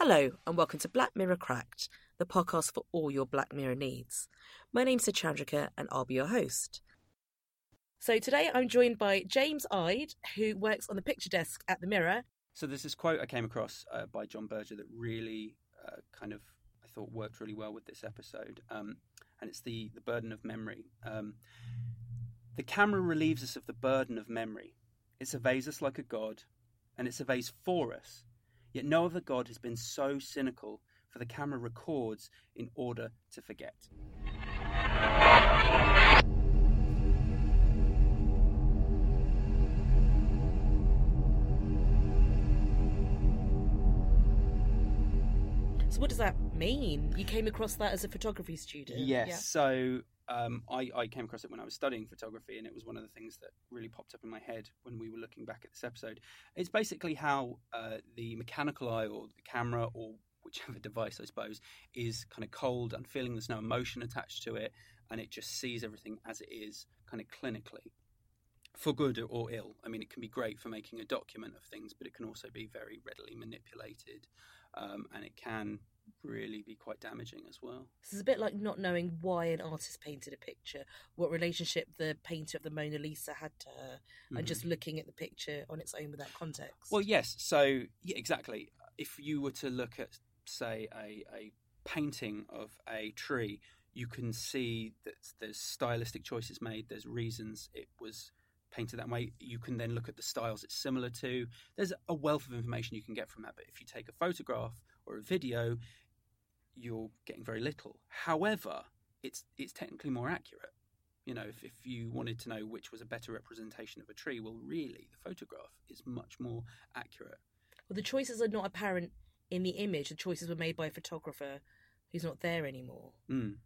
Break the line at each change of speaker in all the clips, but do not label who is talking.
Hello, and welcome to Black Mirror Cracked, the podcast for all your Black Mirror needs. My name's Chandrika, and I'll be your host. So today I'm joined by James Ide, who works on the picture desk at the Mirror.
So there's this quote I came across uh, by John Berger that really uh, kind of I thought worked really well with this episode, um, and it's the the burden of memory. Um, the camera relieves us of the burden of memory. It surveys us like a god, and it surveys for us. Yet no other god has been so cynical, for the camera records in order to forget.
So what does that mean? You came across that as a photography student?
Yes. So um, I, I came across it when I was studying photography, and it was one of the things that really popped up in my head when we were looking back at this episode. It's basically how uh, the mechanical eye or the camera or whichever device, I suppose, is kind of cold and feeling there's no emotion attached to it, and it just sees everything as it is, kind of clinically. For good or ill. I mean, it can be great for making a document of things, but it can also be very readily manipulated, um, and it can really be quite damaging as well.
This is a bit like not knowing why an artist painted a picture, what relationship the painter of the Mona Lisa had to her, and
Mhm.
just looking at the picture on its own without context.
Well, yes. So, yeah, exactly. If you were to look at, say, a, a painting of a tree, you can see that there's stylistic choices made. There's reasons it was painted that way. You can then look at the styles it's similar to. There's a wealth of information you can get from that. But if you take a photograph or a video, you're getting very little. However, it's it's technically more accurate. You know, if, if you wanted to know which was a better representation of a tree, well, really, the photograph is much more accurate.
Well, the choices are not apparent in the image. The choices were made by a photographer who's not there anymore.
Mm.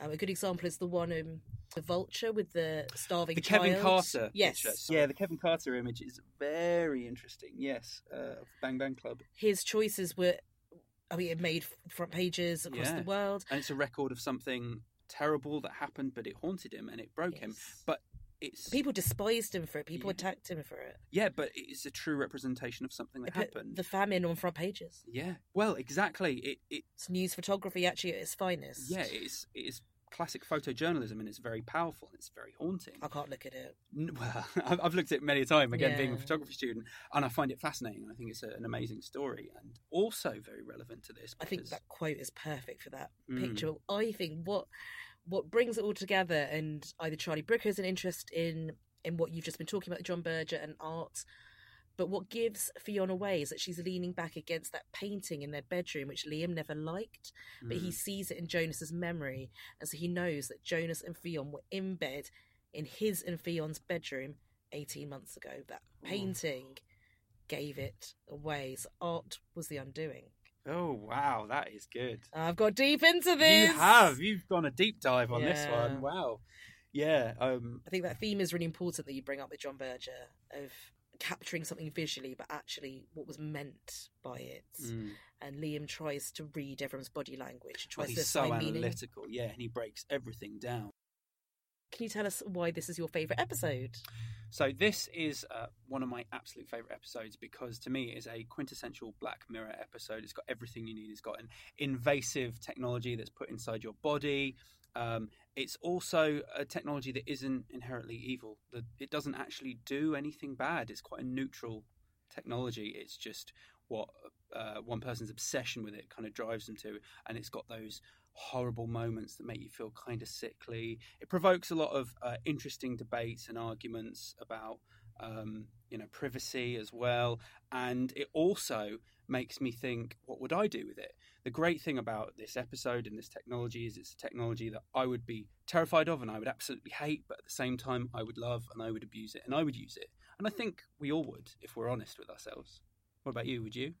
Um, a good example is the one um, the vulture with the starving
The Kevin
child.
Carter.
Yes,
picture. Yeah, the Kevin Carter image is very interesting. Yes, uh, Bang Bang Club,
his choices were. I mean, it made front pages across
Yeah.
the world.
and it's a record of something terrible that happened, but it haunted him and it broke him. But it's
People despised him for it. People
Yeah.
attacked him for it.
yeah, but it's a true representation of something that happened.
the famine on front pages.
Yeah, well, exactly. It it
It's news photography actually at its finest.
yeah, it's it's classic photojournalism, and it's very powerful and it's very haunting.
I can't look at it.
Well, I've I've looked at it many a time, again, being a photography student, and I find it fascinating. And I think it's a, an amazing story and also very relevant to this.
I think that quote is perfect for that
Mm.
picture. I think what what brings it all together, and either Charlie Brooker has an interest in in what you've just been talking about, John Berger and art, but what gives Ffion away is that she's leaning back against that painting in their bedroom, which Liam never liked, but he
Mm.
sees it in Jonas's memory, and so he knows that Jonas and Ffion were in bed in his and Ffion's bedroom eighteen months ago. That painting gave it away. So art was the undoing.
Oh wow, that is good.
I've got deep into this.
You have. You've gone a deep dive on this one. Wow. Yeah. Um.
I think that theme is really important that you bring up with John Berger of capturing something visually, but actually what was meant by it.
mm.
And Liam tries to read everyone's body language,
Well,
tries to
he's so
assign meaning.
analytical. Yeah, and he breaks everything down.
Can you tell us why this is your favourite episode?
So this is uh, one of my absolute favorite episodes because to me it is a quintessential Black Mirror episode. It's got everything you need. It's got an invasive technology that's put inside your body. Um, it's also a technology that isn't inherently evil. The- It doesn't actually do anything bad. It's quite a neutral technology. It's just what uh, one person's obsession with it kind of drives them to, and it's got those horrible moments that make you feel kind of sickly. It provokes a lot of uh, interesting debates and arguments about, um, you know, privacy as well, and it also makes me think, what would I do with it? The great thing about this episode and this technology is it's a technology that I would be terrified of and I would absolutely hate, but at the same time I would love and I would abuse it and I would use it. And I think we all would if we're honest with ourselves. What about you? Would you?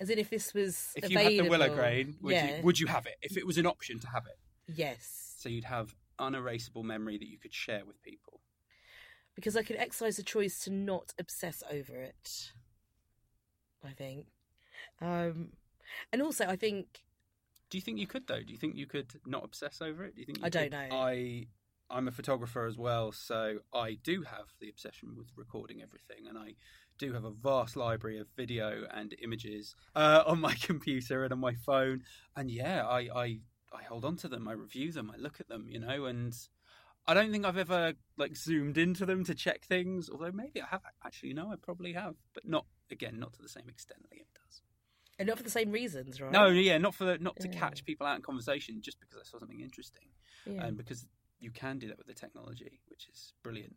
As in, if this was
If you had the willow grain, would
yeah,
you would you have it? If it was an option to have it,
yes,
so you'd have unerasable memory that you could share with people.
because I could exercise the choice to not obsess over it. I think, um, and also I think
Do you think you could though? Do you think you could not obsess over it? Do you think you
I don't
could-
know.
I I'm a photographer as well, so I do have the obsession with recording everything, and I do have a vast library of video and images uh, on my computer and on my phone. And yeah, I, I I hold on to them, I review them, I look at them, you know, and I don't think I've ever like zoomed into them to check things. Although maybe I have. Actually, no, I probably have, but not again, not to the same extent Liam does.
And not for the same reasons, right?
No, yeah, not for the, not to
Yeah.
catch people out in conversation, just because I saw something interesting,
Yeah.
and because you can do that with the technology, which is brilliant.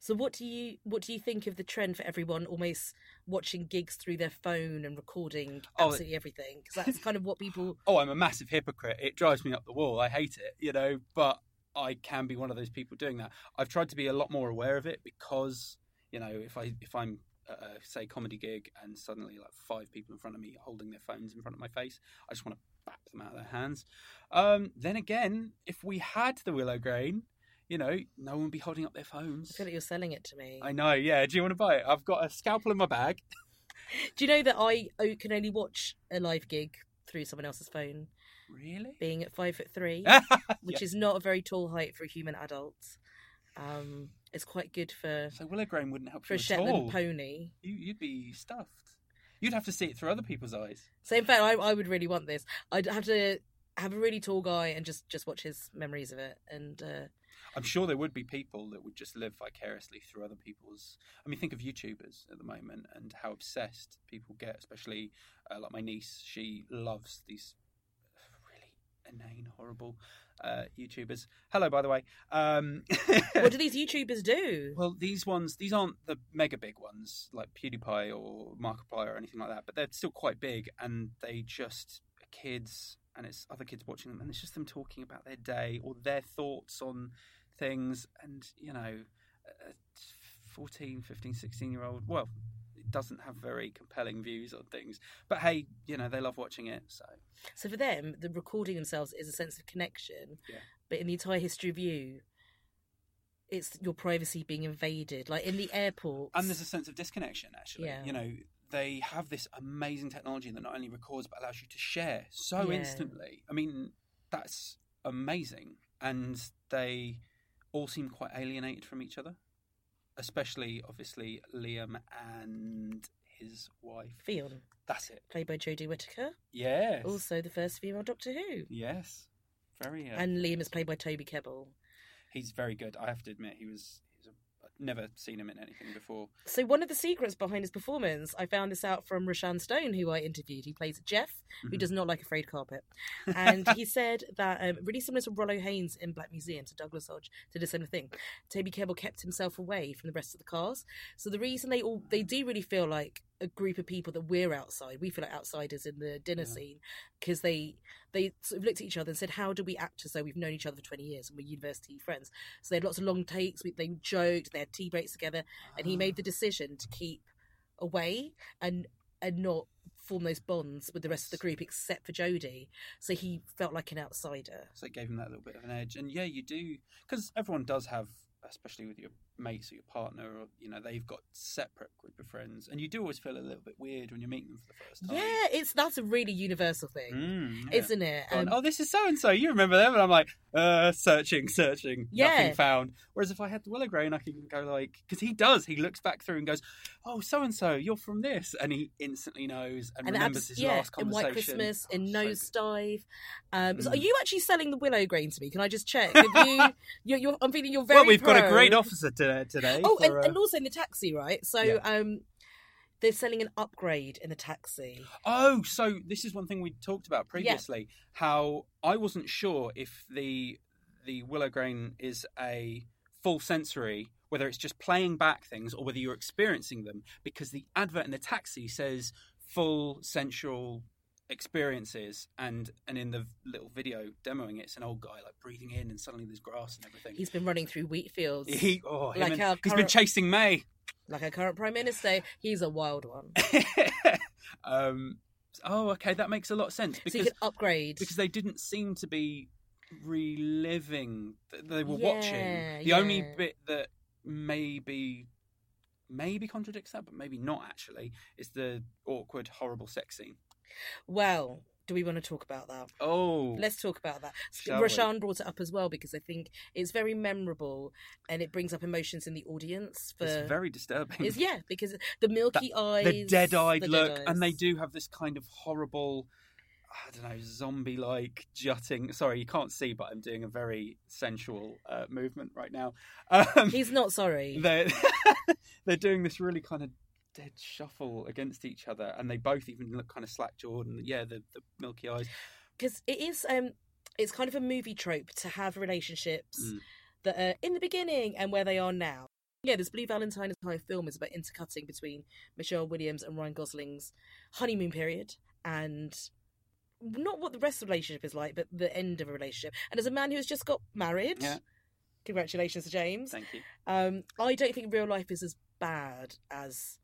So what do you what do you think of the trend for everyone almost watching gigs through their phone and recording
Oh,
absolutely everything? Because that's kind of what people.
Oh, I'm a massive hypocrite. It drives me up the wall. I hate it, you know, but I can be one of those people doing that. I've tried to be a lot more aware of it because, you know, if I if I'm at a say comedy gig and suddenly like five people in front of me holding their phones in front of my face, I just want to bap them out of their hands. Um, then again, if we had the willow grain, you know, no one would be holding up their phones.
I feel like you're selling it to me.
I know, yeah. Do you want to buy it? I've got a scalpel in my bag.
Do you know that I can only watch a live gig through someone else's phone,
Really?
being at five foot three, which
Yeah.
is not a very tall height for a human adult. Um, it's quite good for
So willow grain wouldn't help
for a
you at
Shetland
all.
pony.
You, you'd be stuffed. You'd have to see it through other people's eyes.
So in fact, I, I would really want this. I'd have to have a really tall guy and just just watch his memories of it. And uh,
I'm sure there would be people that would just live vicariously through other people's. I mean, think of YouTubers at the moment and how obsessed people get, especially uh, like my niece. She loves these horrible uh, YouTubers. Hello, by the way. Um,
what do these YouTubers do?
well, these ones, these aren't the mega big ones like PewDiePie or Markiplier or anything like that, but they're still quite big and they just kids and it's other kids watching them and it's just them talking about their day or their thoughts on things and, you know, a 14, 15, 16 year old, well, it doesn't have very compelling views on things, but hey, you know, they love watching it, so.
So for them, the recording themselves is a sense of connection.
Yeah.
But in the entire history of you, it's your privacy being invaded. Like in the airport.
And there's a sense of disconnection, actually.
Yeah.
You know, they have this amazing technology that not only records but allows you to share so
Yeah.
instantly. I mean, that's amazing. And they all seem quite alienated from each other, especially, obviously, Liam and his wife.
Ffion,
That's it.
played by Jodie Whittaker,
Yes.
also the first female Doctor Who.
Yes. Very. Uh,
And Liam is played by Toby Kebbell.
he's very good. I have to admit, he was. He was a, I've never seen him in anything before.
So one of the secrets behind his performance, I found this out from Rashan Stone, who I interviewed. He plays Jeff, who
Mhm.
does not like a frayed carpet, and he said that um, really similar to Rolo Haynes in Black Museum, so Douglas Hodge did the same thing. Toby Kebbell kept himself away from the rest of the cast. So the reason they all they do really feel like a group of people that we're outside. We feel like outsiders in the dinner
Yeah.
scene because they they sort of looked at each other and said, "How do we act as though we've known each other for twenty years and we're university friends?" So they had lots of long takes. we- They joked. They had tea breaks together and he made the ah. decision to keep away and and not form those bonds with the rest of the group except for Jodie. So he felt like an outsider.
So it gave him that little bit of an edge. And yeah, you do because everyone does have, especially with your mates or your partner, or you know, they've got separate group of friends, and you do always feel a little bit weird when you're meeting them for the first time.
Yeah, it's that's a really universal thing,
Mm, yeah.
isn't it? Um,
oh, this is so and so. You remember them? And I'm like, uh, searching, searching,
Yeah.
nothing found. Whereas if I had the Willow Grain, I can go like, because he does. He looks back through and goes, "Oh, so and so, you're from this," and he instantly knows and,
and
remembers
abs-
his
yeah,
last
in. White Christmas,
Oh,
in
so
Dive. Um, so are
Mm.
you actually selling the willow grain to me? Can I just check? You, you're, you're, I'm feeling you're very.
well, we've got a
pro.
great officer today. today
Oh, and,
for, uh,
and also in the taxi, right? So
Yeah.
um, they're selling an upgrade in the taxi.
Oh, so this is one thing we talked about previously. How I wasn't sure if the the willow grain is a full sensory, whether it's just playing back things or whether you're experiencing them, because the advert in the taxi says full sensual experiences and and in the little video demoing it, it's an old guy like breathing in and suddenly there's grass and everything.
He's been running through wheat fields
he, oh,
Like
and-
our
he's been chasing May.
like our current prime minister. He's a wild one.
um, oh, okay, that makes a lot of sense
so you
because
can upgrade.
because they didn't seem to be reliving they were
Yeah,
watching. The only bit that maybe maybe contradicts that, but maybe not actually, is the awkward, horrible sex scene.
Well, Do we want to talk about that?
Oh,
Let's talk about that.
We?
Brought it up as well because I think it's very memorable and it brings up emotions in the audience. For
it's very disturbing.
It's- yeah, because the milky eyes,
the dead-eyed
the
look,
dead
and they do have this kind of horrible, I don't know, zombie-like jutting. Sorry, you can't see, but I'm doing a very sensual uh, movement right now. Um,
He's not sorry.
they're they're doing this really kind of dead shuffle against each other, and they both even look kind of slack-jawed, and yeah, the, the milky eyes.
because it is um it's kind of a movie trope to have relationships
Mm.
that are in the beginning and where they are now yeah this blue valentine entire film is about intercutting between michelle williams and ryan gosling's honeymoon period and not what the rest of the relationship is like but the end of a relationship and as a man who has just got married
Yeah.
congratulations to james
Thank you.
um i don't think real life is as bad as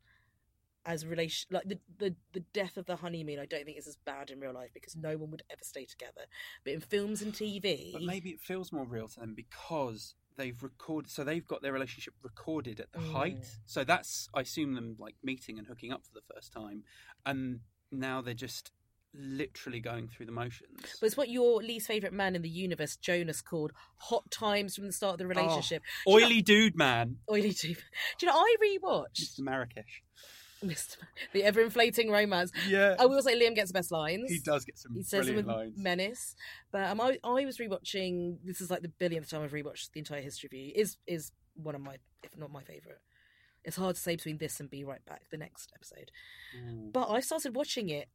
as relation like the, the the death of the honeymoon i don't think is as bad in real life because no one would ever stay together but in films and tv
But maybe it feels more real to them because they've recorded. So they've got their relationship recorded at the
Mm.
height. So that's I assume them like meeting and hooking up for the first time, and now they're just literally going through the motions.
but it's what your least favorite man in the universe jonas called hot times from the start of the relationship
Oily dude, man,
oily dude do you know i rewatched
Mr. Marrakesh.
Mr the ever-inflating romance
Yeah,
i will say liam gets the best lines
he does get some
He says them
brilliant
with
lines.
menace. But um, I, I was rewatching. This is like the billionth time I've rewatched the entire history of you. Is is one of my, if not my favorite. It's hard to say between this and Be Right Back, the next episode. But I started watching it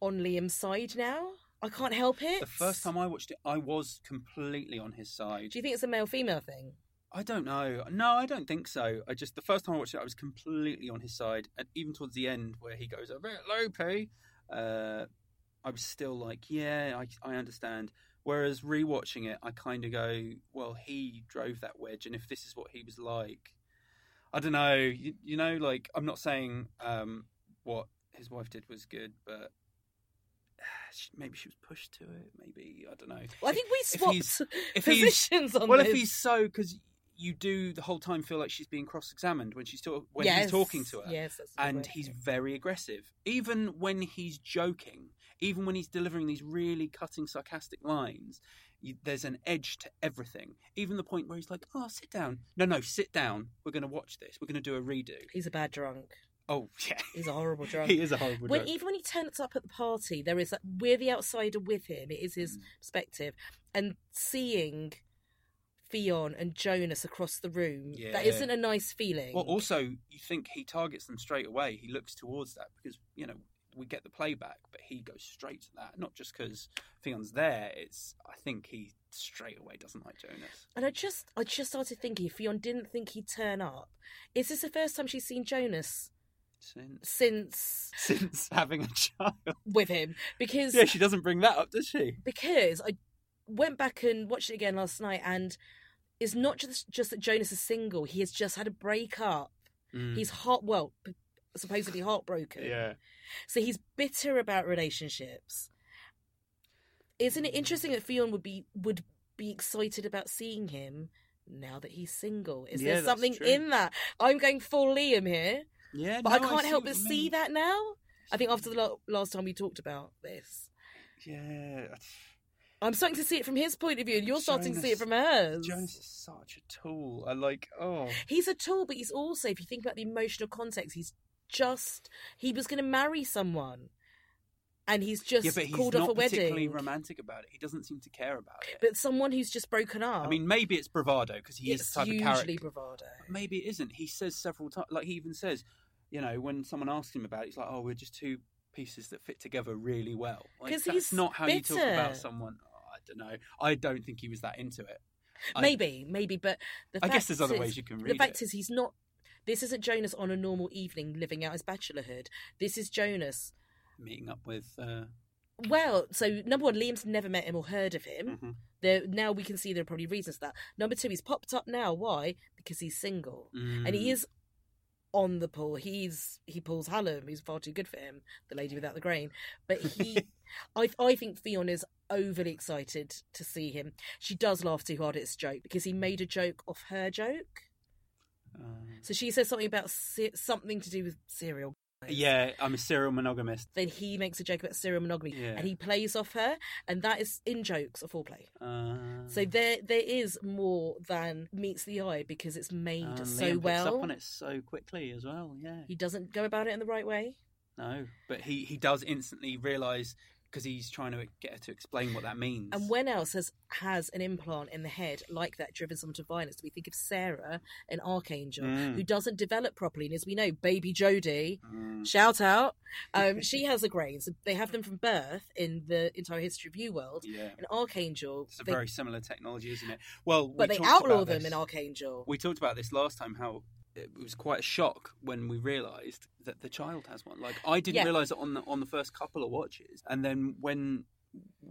on Liam's side now. I can't help it.
The first time I watched it, I was completely on his side.
Do you think it's a male female thing?
I don't know. No, I don't think so. I just the first time I watched it, I was completely on his side, and even towards the end where he goes a bit lopey, uh, I was still like, yeah, I, I understand. Whereas rewatching it, I kind of go, well, he drove that wedge, and if this is what he was like, I don't know. You, you know, like I'm not saying um, what his wife did was good, but maybe she was pushed to it. Maybe I don't know.
Well, I think we swapped
if
positions on
well,
this.
if he's so, because you do the whole time feel like she's being cross-examined when she's talk- when
Yes,
he's talking to her,
Yes,
and he's very aggressive. Even when he's joking, even when he's delivering these really cutting, sarcastic lines, you, there's an edge to everything. Even the point where he's like, "Oh, sit down." No, no, sit down. We're going to watch this. We're going to do a redo.
He's a bad drunk.
Oh, yeah.
He's a horrible drunk.
he is a horrible
when
drunk.
even when he turns up at the party, there is that we're the outsider with him. It is his
Mm.
perspective, and seeing Ffion and Jonas across the room,
Yeah.
that isn't a nice feeling.
Well, also, you think he targets them straight away. He looks towards that because, you know, we get the playback, but he goes straight to that. Not just because Ffion's there, it's, I think he straight away doesn't like Jonas.
and I just, I just started thinking, if Ffion didn't think he'd turn up, is this the first time she's seen Jonas
Since,
since
since having a child.
with him? Because
Yeah, she doesn't bring that up, does she?
because I went back and watched it again last night, and it's not just just that Jonas is single; he has just had a breakup. Mm. He's heart well, supposedly heartbroken.
yeah.
So he's bitter about relationships. Isn't it interesting that Ffion would be would be excited about seeing him now that he's single? Is
Yeah,
there something
true.
in that? I'm going full Liam here,
Yeah,
but
no,
I can't
see
help but
you
see
mean.
that now. I think after the la- last time we talked about this,
Yeah.
I'm starting to see it from his point of view, and you're starting to see it from hers.
Jonas is such a tool. I like, oh.
He's a tool, but he's also, if you think about the emotional context, he's just he was going to marry someone, and he's just
Yeah, but he's
called off a wedding.
He's particularly romantic about it. He doesn't seem to care about it.
But someone who's just broken up.
I mean, maybe it's bravado because he is the type of character.
usually bravado.
maybe it isn't. He says several times, like he even says, you know, when someone asks him about it, he's like, "Oh, we're just two pieces that fit together really well."
Because
that's
he's
not how you talk about someone. Oh, I don't know. I don't think he was that into it. I-
Maybe, maybe, but the
I guess there's other
is-
ways you can read. It.
The fact
it.
is, he's not. This isn't Jonas on a normal evening living out his bachelorhood. This is Jonas.
Meeting up with. Uh,
Well, so number one, Liam's never met him or heard of him.
mhm.
There now we can see there are probably reasons for that. Number two, he's popped up now. Why? Because he's single. and he
Mm.
is on the pull. He's he pulls Hallam, who's far too good for him, the lady without the grain. But he, I I think Ffion is overly excited to see him. She does laugh too hard at his joke because he made a joke off her joke.
Uh,
So she says something about ce- something to do with cereal.
Yeah, I'm a serial monogamist.
Then he makes a joke about serial monogamy,
Yeah.
and he plays off her, and that is in jokes a foreplay.
Uh,
So there, there is more than meets the eye because it's made
and
so
Liam picks
well.
up on it so quickly as well. Yeah,
He doesn't go about it in the right way.
no, but he he does instantly realise because he's trying to get her to explain what that means.
And when else has has an implant in the head like that driven someone to violence? We think of Sarah, an Arkangel,
Mm.
who doesn't develop properly, and as we know, baby Jodie,
Mm.
shout out, um, she has a grains. They have them from birth in the entire history of U World.
yeah,
An Arkangel,
it's a
they-
very similar technology, isn't it? Well,
but
we
they outlaw
about
them in Arkangel.
We talked about this last time. How it was quite a shock when we realised that the child has one. Like I didn't
Yeah.
realise it on the on the first couple of watches, and then when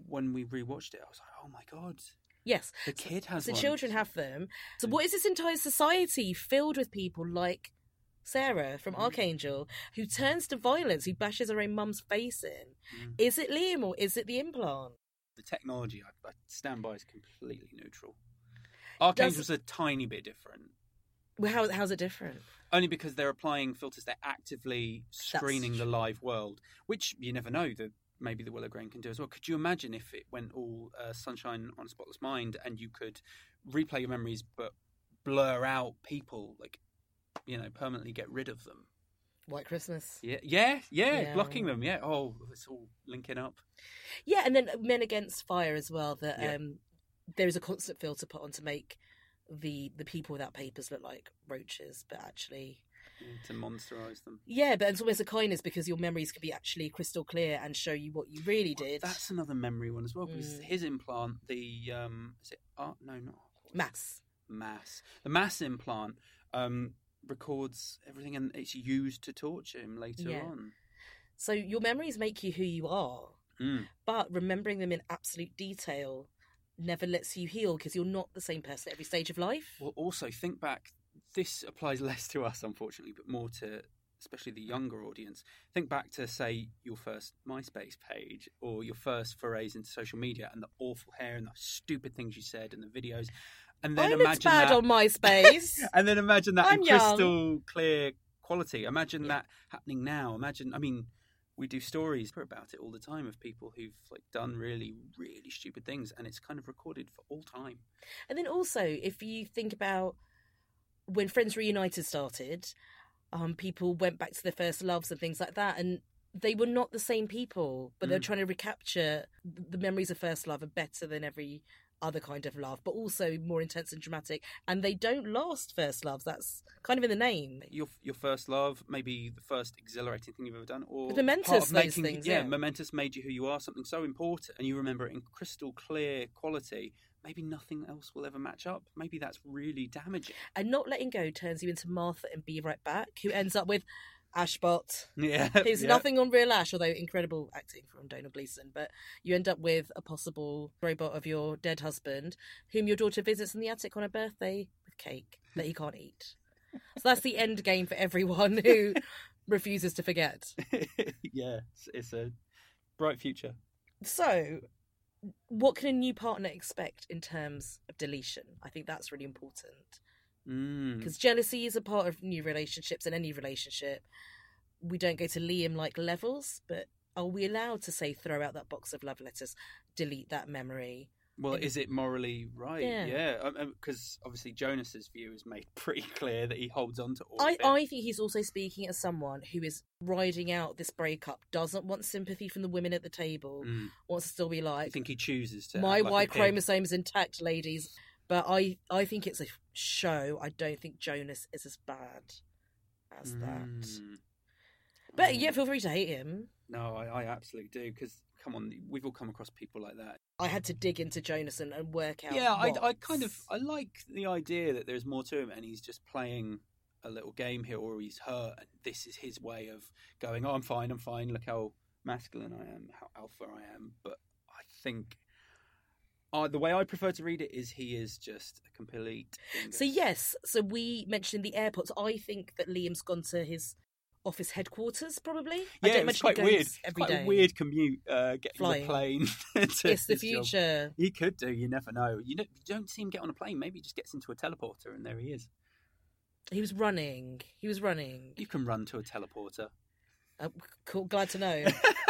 when we rewatched it, I was like, oh my god,
yes,
the kid has
the
one.
children have them. So what is this entire society filled with people like Sarah from
Mm.
Arkangel who turns to violence, who bashes her own mum's face in?
Mm.
Is it Liam or is it the implant?
the technology. I, I stand by is completely neutral. Arkangel's a tiny bit different.
Well, how, how's it different?
Only because they're applying filters, they're actively screening the live world, which you never know that maybe the Willow Grain can do as well. Could you imagine if it went all uh, sunshine on a spotless mind and you could replay your memories but blur out people, like you know, permanently get rid of them?
White Christmas.
Yeah, yeah, yeah,
Yeah.
blocking them. Yeah. Oh, it's all linking up.
Yeah, and then Men Against Fire as well. That
Yeah.
um, there is a constant filter put on to make the the people without papers look like roaches, but actually,
to monsterize them.
yeah, but it's almost a kindness because your memories can be actually crystal clear and show you what you really
Well,
did.
That's another memory one as well because
Mm.
his implant, the um, is it art? No, not
mass.
mass. The mass implant um, records everything and it's used to torture him later
Yeah.
on.
So your memories make you who you are,
Mm.
but remembering them in absolute detail never lets you heal because you're not the same person at every stage of life.
Well, also think back. This applies less to us, unfortunately, but more to especially the younger audience. Think back to say your first MySpace page or your first forays into social media and the awful hair and the stupid things you said and the videos, and then
I
imagine
bad
that.
on MySpace.
and then imagine that
I'm
in
young.
crystal clear quality. Imagine
Yeah.
that happening now. Imagine, I mean, we do stories about it all the time of people who've like done really, really stupid things, and it's kind of recorded for all time.
And then also, if you think about when Friends Reunited started, um, people went back to their first loves and things like that, and they were not the same people, but they're
Mm.
trying to recapture the memories of first love are better than every other kind of love, but also more intense and dramatic. And they don't last first loves. That's kind of in the name.
Your your first love, maybe the first exhilarating thing you've ever done, or
The momentous,
making,
things,
yeah,
yeah.
momentous made you who you are. Something so important, and you remember it in crystal clear quality. Maybe nothing else will ever match up. Maybe that's really damaging.
And not letting go turns you into Martha and Be Right Back, who ends up with Ashbot.
Yeah,
Who's
yeah.
nothing on real Ash, although incredible acting from Domhnall Gleeson. But you end up with a possible robot of your dead husband, whom your daughter visits in the attic on her birthday with cake that he can't eat. So that's the end game for everyone who refuses to forget.
yeah, it's, it's a bright future.
So, what can a new partner expect in terms of deletion? I think that's really important
Mm.
because jealousy is a part of new relationships and any relationship. We don't go to Liam like levels, but are we allowed to say throw out that box of love letters, delete that memory?
Well,
And-
is it morally right?
Yeah.
Yeah, because obviously Jonas's view is made pretty clear that he holds on to all
I,
of it.
I think he's also speaking as someone who is riding out this breakup, doesn't want sympathy from the women at the table,
Mm.
wants to still be like.
I think he chooses to.
my
like
Y chromosome is intact, ladies. But I, I think it's a show. I don't think Jonas is as bad as that.
Mm.
But
Mm.
yeah, feel free to hate him.
no, I, I absolutely do. Because come on, we've all come across people like that.
I had to dig into Jonas and, and work out.
Yeah, I, I kind of I like the idea that there's more to him, and he's just playing a little game here, or he's hurt, and this is his way of going. Oh, I'm fine, I'm fine. Look how masculine I am, how alpha I am. But I think. Uh, the way I prefer to read it is he is just a complete.
So yes, so we mentioned the airports. I think that Liam's gone to his office headquarters, probably.
Yeah,
don't
it was
imagine he
quite weird.
every
quite
day.
a weird commute uh, getting
Flying.
the plane. to
It's the
his job.
future.
He could do. You never know. You, don't- you don't see him get on a plane. Maybe he just gets into a teleporter and there he is.
He was running. He was running.
You can run to a teleporter.
Uh, cool, glad to know.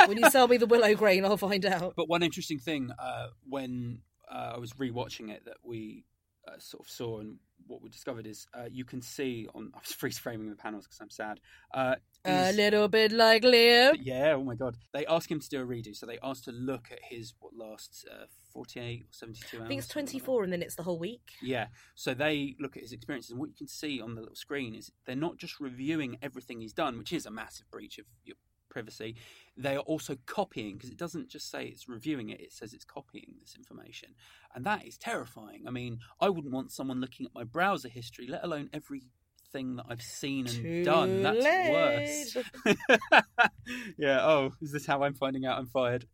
when you sell me the willow grain, I'll find out.
But one interesting thing uh, when uh, I was rewatching it that we uh, sort of saw and what we discovered is uh, you can see on I was freeze framing the panels because I'm sad. Uh,
A little bit like Liam.
yeah, oh my god! They ask him to do a redo, so they asked to look at his what lasts uh, 48 or 72 hours.
I think it's
something like
24 and then it's the whole week.
Yeah, so they look at his experiences, and what you can see on the little screen is they're not just reviewing everything he's done, which is a massive breach of your privacy. They are also copying because it doesn't just say it's reviewing it; it says it's copying this information, and that is terrifying. I mean, I wouldn't want someone looking at my browser history, let alone everything that I've seen and
Too
done. That's
late.
worse. yeah. Oh, is this how I'm finding out I'm fired?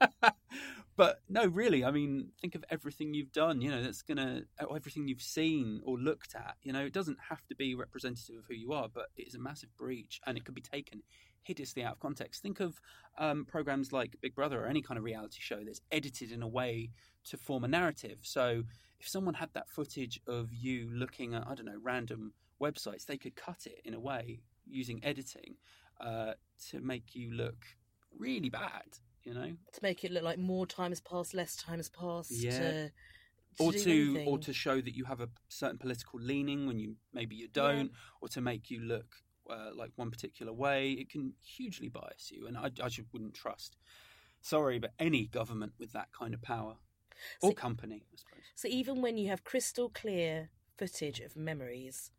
but no, really. I mean, think of everything you've done. You know, that's gonna everything you've seen or looked at. You know, it doesn't have to be representative of who you are, but it is a massive breach, and it could be taken hideously out of context. Think of um, programs like Big Brother or any kind of reality show that's edited in a way to form a narrative. So, if someone had that footage of you looking at, I don't know, random websites, they could cut it in a way using editing uh, to make you look really bad. You know,
to make it look like more time has passed, less time has passed.
Yeah.
To, to
or to
anything.
or to show that you have a certain political leaning when you maybe you don't, or to make you look uh, like one particular way. It can hugely bias you, and I, I just wouldn't trust. Sorry, but any government with that kind of power or
So-
company, I suppose.
So even when you have crystal clear footage of memories,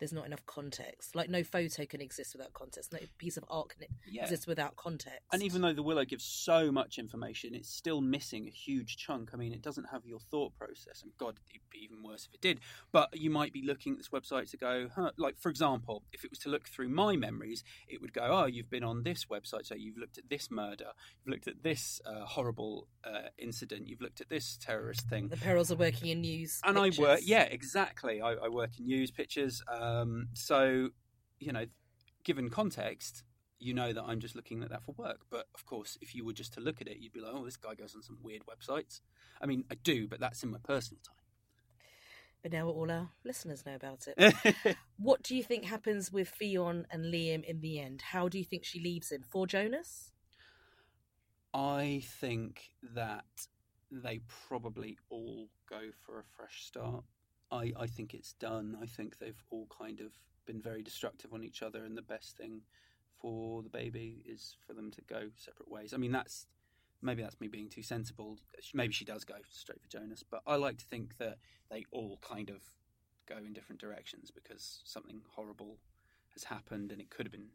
there's not enough context. Like no photo can exist without context. No piece of art can
Yeah.
exist without context.
And even though the Willow gives so much information, it's still missing a huge chunk. I mean, it doesn't have your thought process. And God, it'd be even worse if it did. But you might be looking at this website to go, huh, like, for example, if it was to look through my memories, it would go, oh, you've been on this website, so you've looked at this murder, you've looked at this uh, horrible uh, incident, you've looked at this terrorist thing.
the perils of working in news.
And I work, yeah, exactly. I, I work in news pictures. Um, so, you know, given context, you know that I'm just looking at that for work. But of course, if you were just to look at it, you'd be like, oh, this guy goes on some weird websites. I mean, I do, but that's in my personal time.
But now all our listeners know about it. what do you think happens with Ffion and Liam in the end? How do you think she leaves him? For Jonas?
I think that they probably all go for a fresh start. I, I think it's done. I think they've all kind of been very destructive on each other, and the best thing for the baby is for them to go separate ways. I mean, that's maybe that's me being too sensible. Maybe she does go straight for Jonas, but I like to think that they all kind of go in different directions because something horrible has happened, and it could have been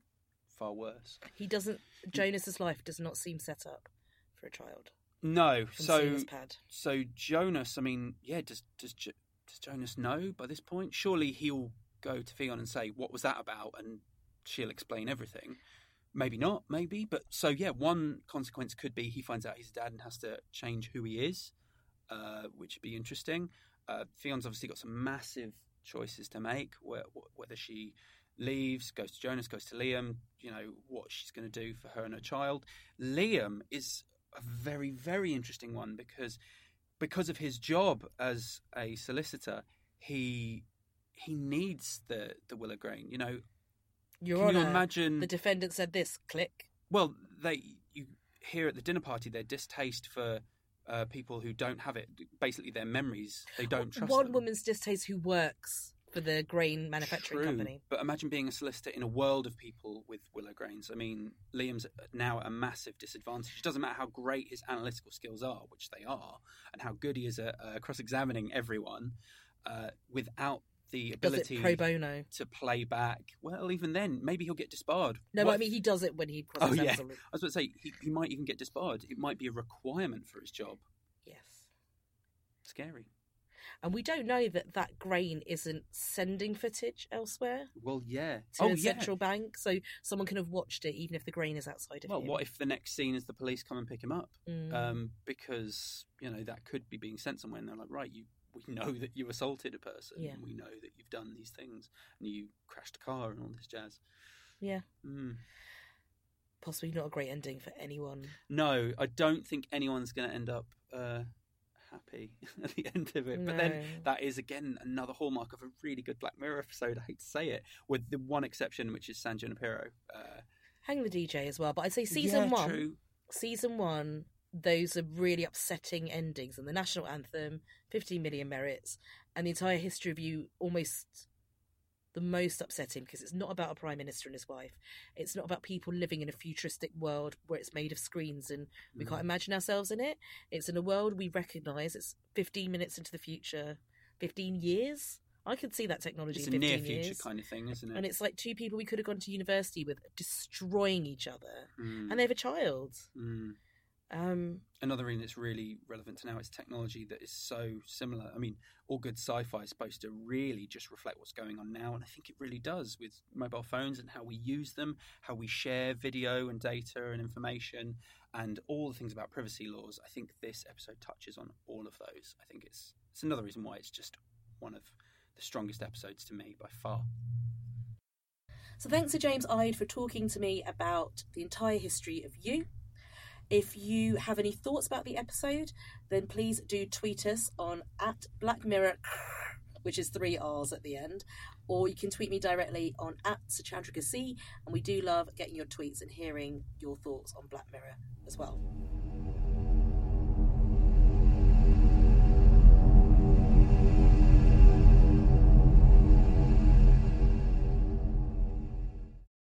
far worse.
He doesn't. Jonas's life does not seem set up for a child.
No, so
seeing his pad.
So Jonas, I mean, yeah, does does does Jonas know by this point? Surely he'll go to Ffion and say, "What was that about?" and she'll explain everything. Maybe not, maybe, but so yeah, one consequence could be he finds out he's dad and has to change who he is, uh, which would be interesting. Uh, obviously got some massive choices to make, where, whether she leaves, goes to Jonas, goes to Liam, you know, what she's going to do for her and her child. Liam is a very, very interesting one because because of his job as a solicitor, he he needs the the willow grain. You know,
Your
can you imagine?
the defendant said this. Click.
well, they you hear at the dinner party their distaste for uh, people who don't have it. Basically, their memories they don't trust.
One
them.
woman's distaste who works for the grain manufacturing
True,
company.
But imagine being a solicitor in a world of people with willow grains. I mean, Liam's now at a massive disadvantage. It doesn't matter how great his analytical skills are, which they are, and how good he is at uh, cross-examining everyone, uh, without the ability
pro bono?
to play back. Well, even then, maybe he'll get disbarred.
No, I mean he does it when he
Oh, yeah. I was about to say he, he might even get disbarred. It might be a requirement for his job.
Yes.
Scary.
And we don't know that that grain isn't sending footage elsewhere
Well, yeah.
to
oh,
a
yeah.
central bank, so someone can have watched it even if the grain is outside of it.
Well,
him.
what if the next scene is the police come and pick him up?
Mm.
um, because you know that could be being sent somewhere, and they're like, right, you we know that you assaulted a person,
Yeah.
and we know that you've done these things, and you crashed a car and all this jazz.
Yeah.
Mm.
Possibly not a great ending for anyone.
No, I don't think anyone's going to end up uh, happy at the end of it. But then that is again another hallmark of a really good Black Mirror episode. I hate to say it, with the one exception, which is San Junipero. Uh,
Hang the DJ as well. But I'd say season
Yeah,
one,
True.
season one, those are really upsetting endings, and the national anthem, 15 million merits, and the entire history of you almost the most upsetting because it's not about a prime minister and his wife. It's not about people living in a futuristic world where it's made of screens and we
Mm.
can't imagine ourselves in it. It's in a world we recognise. It's 15 minutes into the future, 15 years. I could see that technology
It's
in
a
15
near future
years.
kind of thing, isn't it?
And it's like two people we could have gone to university with destroying each other,
Mm,
and they have a child.
mm.
Um,
Another reason that's really relevant to now is technology that is so similar. I mean, all good sci-fi is supposed to really just reflect what's going on now, and I think it really does with mobile phones and how we use them, how we share video and data and information, and all the things about privacy laws. I think this episode touches on all of those. I think it's it's another reason why it's just one of the strongest episodes to me by far.
So thanks to James Ide for talking to me about the entire history of you. If you have any thoughts about the episode, then please do tweet us on at Black Mirror, which is three R's at the end, or you can tweet me directly on at Suchandrika C, and we do love getting your tweets and hearing your thoughts on Black Mirror as well.